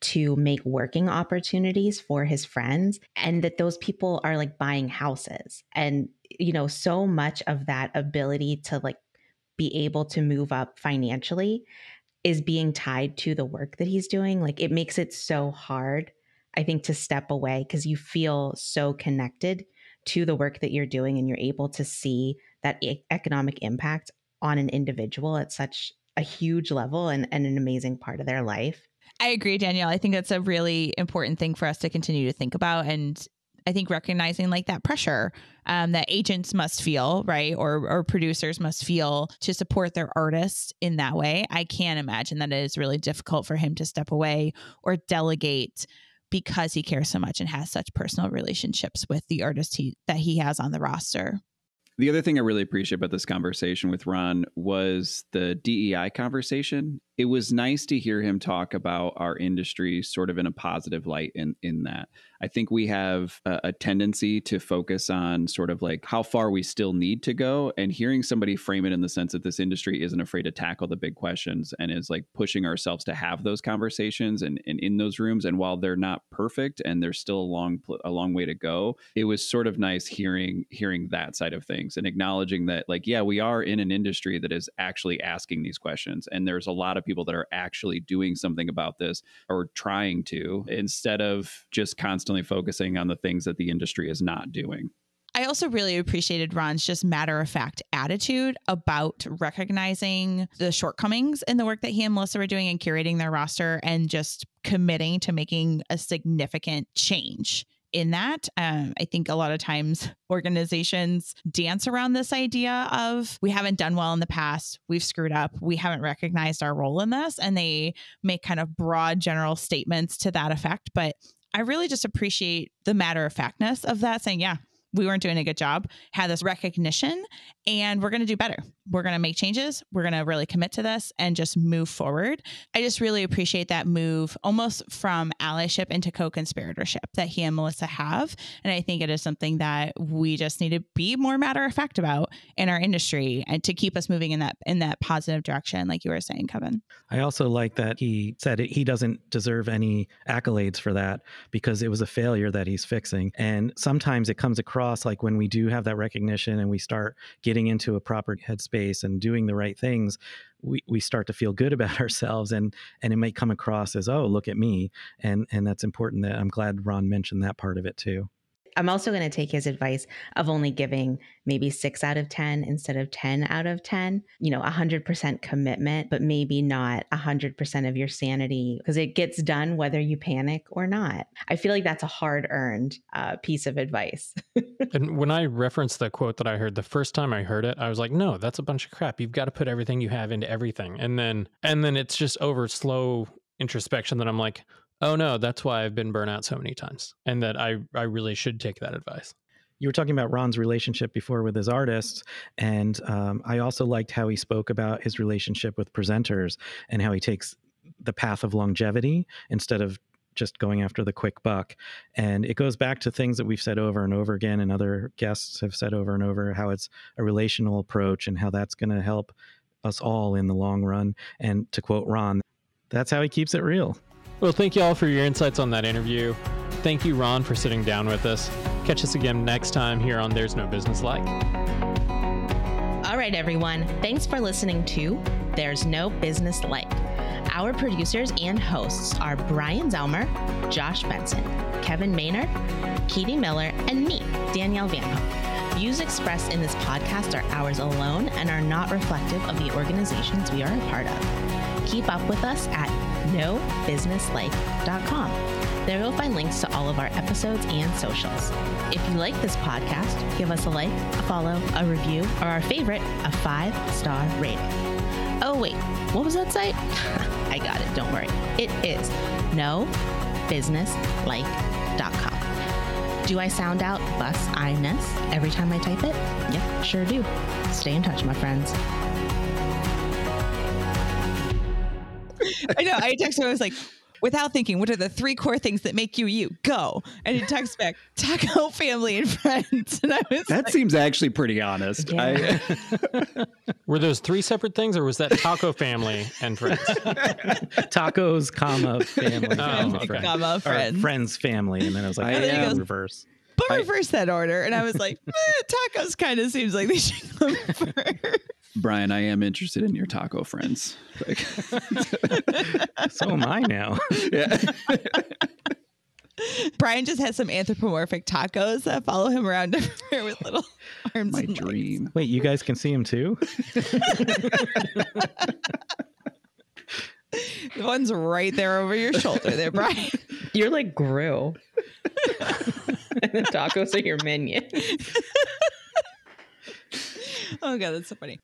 to make working opportunities for his friends and that those people are like buying houses. And, you know, so much of that ability to like be able to move up financially is being tied to the work that he's doing. Like it makes it so hard, I think, to step away because you feel so connected to the work that you're doing and you're able to see that e- economic impact on an individual at such a huge level and, and an amazing part of their life. I agree, Danielle. I think that's a really important thing for us to continue to think about. And I think recognizing like that pressure um, that agents must feel, right, or or producers must feel to support their artists in that way. I can't imagine that it is really difficult for him to step away or delegate because he cares so much and has such personal relationships with the artist he, that he has on the roster. The other thing I really appreciate about this conversation with Ron was the DEI conversation. It was nice to hear him talk about our industry sort of in a positive light in, in that. I think we have a, a, tendency to focus on sort of like how far we still need to go. And hearing somebody frame it in the sense that this industry isn't afraid to tackle the big questions and is like pushing ourselves to have those conversations and, and in those rooms. And while they're not perfect and there's still a long a long way to go, it was sort of nice hearing hearing that side of things and acknowledging that like yeah we are in an industry that is actually asking these questions and there's a lot of people that are actually doing something about this or trying to instead of just constantly constantly focusing on the things that the industry is not doing. I also really appreciated Ron's just matter of fact attitude about recognizing the shortcomings in the work that he and Melissa were doing and curating their roster and just committing to making a significant change in that. Um, I think a lot of times organizations dance around this idea of we haven't done well in the past, we've screwed up, we haven't recognized our role in this, and they make kind of broad general statements to that effect. But I really just appreciate the matter of factness of that saying, yeah, we weren't doing a good job, had this recognition, and we're going to do better. We're going to make changes. We're going to really commit to this and just move forward. I just really appreciate that move almost from allyship into co conspiratorship that he and Melissa have. And I think it is something that we just need to be more matter of fact about in our industry and to keep us moving in that in that positive direction, like you were saying, Kevin. I also like that he said it, he doesn't deserve any accolades for that because it was a failure that he's fixing. And sometimes it comes across like when we do have that recognition and we start getting into a proper headspace and doing the right things, we, we start to feel good about ourselves and and it may come across as, oh, look at me. And and that's important that I'm glad Ron mentioned that part of it too. I'm also going to take his advice of only giving maybe six out of 10 instead of 10 out of 10. You know, 100% commitment, but maybe not 100% of your sanity because it gets done whether you panic or not. I feel like that's a hard earned uh, piece of advice. and when I referenced the quote that I heard the first time I heard it, I was like, no, that's a bunch of crap. You've got to put everything you have into everything. And then, and then it's just over slow introspection that I'm like, oh no, that's why I've been burnt out so many times, and that I I really should take that advice. You were talking about Ron's relationship before with his artists, and um, I also liked how he spoke about his relationship with presenters and how he takes the path of longevity instead of just going after the quick buck. And it goes back to things that we've said over and over again, and other guests have said over and over how it's a relational approach and how that's going to help us all in the long run. And to quote Ron, that's how he keeps it real. Well, thank you all for your insights on that interview. Thank you, Ron, for sitting down with us. Catch us again next time here on There's No Business Like. All right, everyone. Thanks for listening to There's No Business Like. Our producers and hosts are Brian Zelmer, Josh Benson, Kevin Maynard, Katie Miller, and me, Danielle Van. Views expressed in this podcast are ours alone and are not reflective of the organizations we are a part of. Keep up with us at nobusinesslike.com. There you'll find links to all of our episodes and socials. If you like this podcast, give us a like, a follow, a review, or our favorite, a five star rating. Oh, wait, what was that site? I got it, don't worry. It is nobusinesslike.com. Do I sound out bus I ness every time I type it? Yep, sure do. Stay in touch, my friends. I know. I texted him. I was like, without thinking, what are the three core things that make you you? Go. And he texts back, taco family and friends. And I was That like, seems actually pretty honest. Yeah. I, Were those three separate things, or was that taco family and friends? Tacos, comma, family, Oh, comma, okay. comma, Or friends. friends, family. And then I was like, I, oh, yeah, um, reverse. But I- reverse that order. And I was like, eh, tacos kind of seems like they should come first. Brian, I am interested in your taco friends. Like, So am I now. yeah. Brian just has some anthropomorphic tacos that follow him around everywhere with little arms My and legs. dream. Wait, you guys can see him too? The one's right there over your shoulder there, Brian. You're like Gru. and the tacos are your minion. oh god, that's so funny.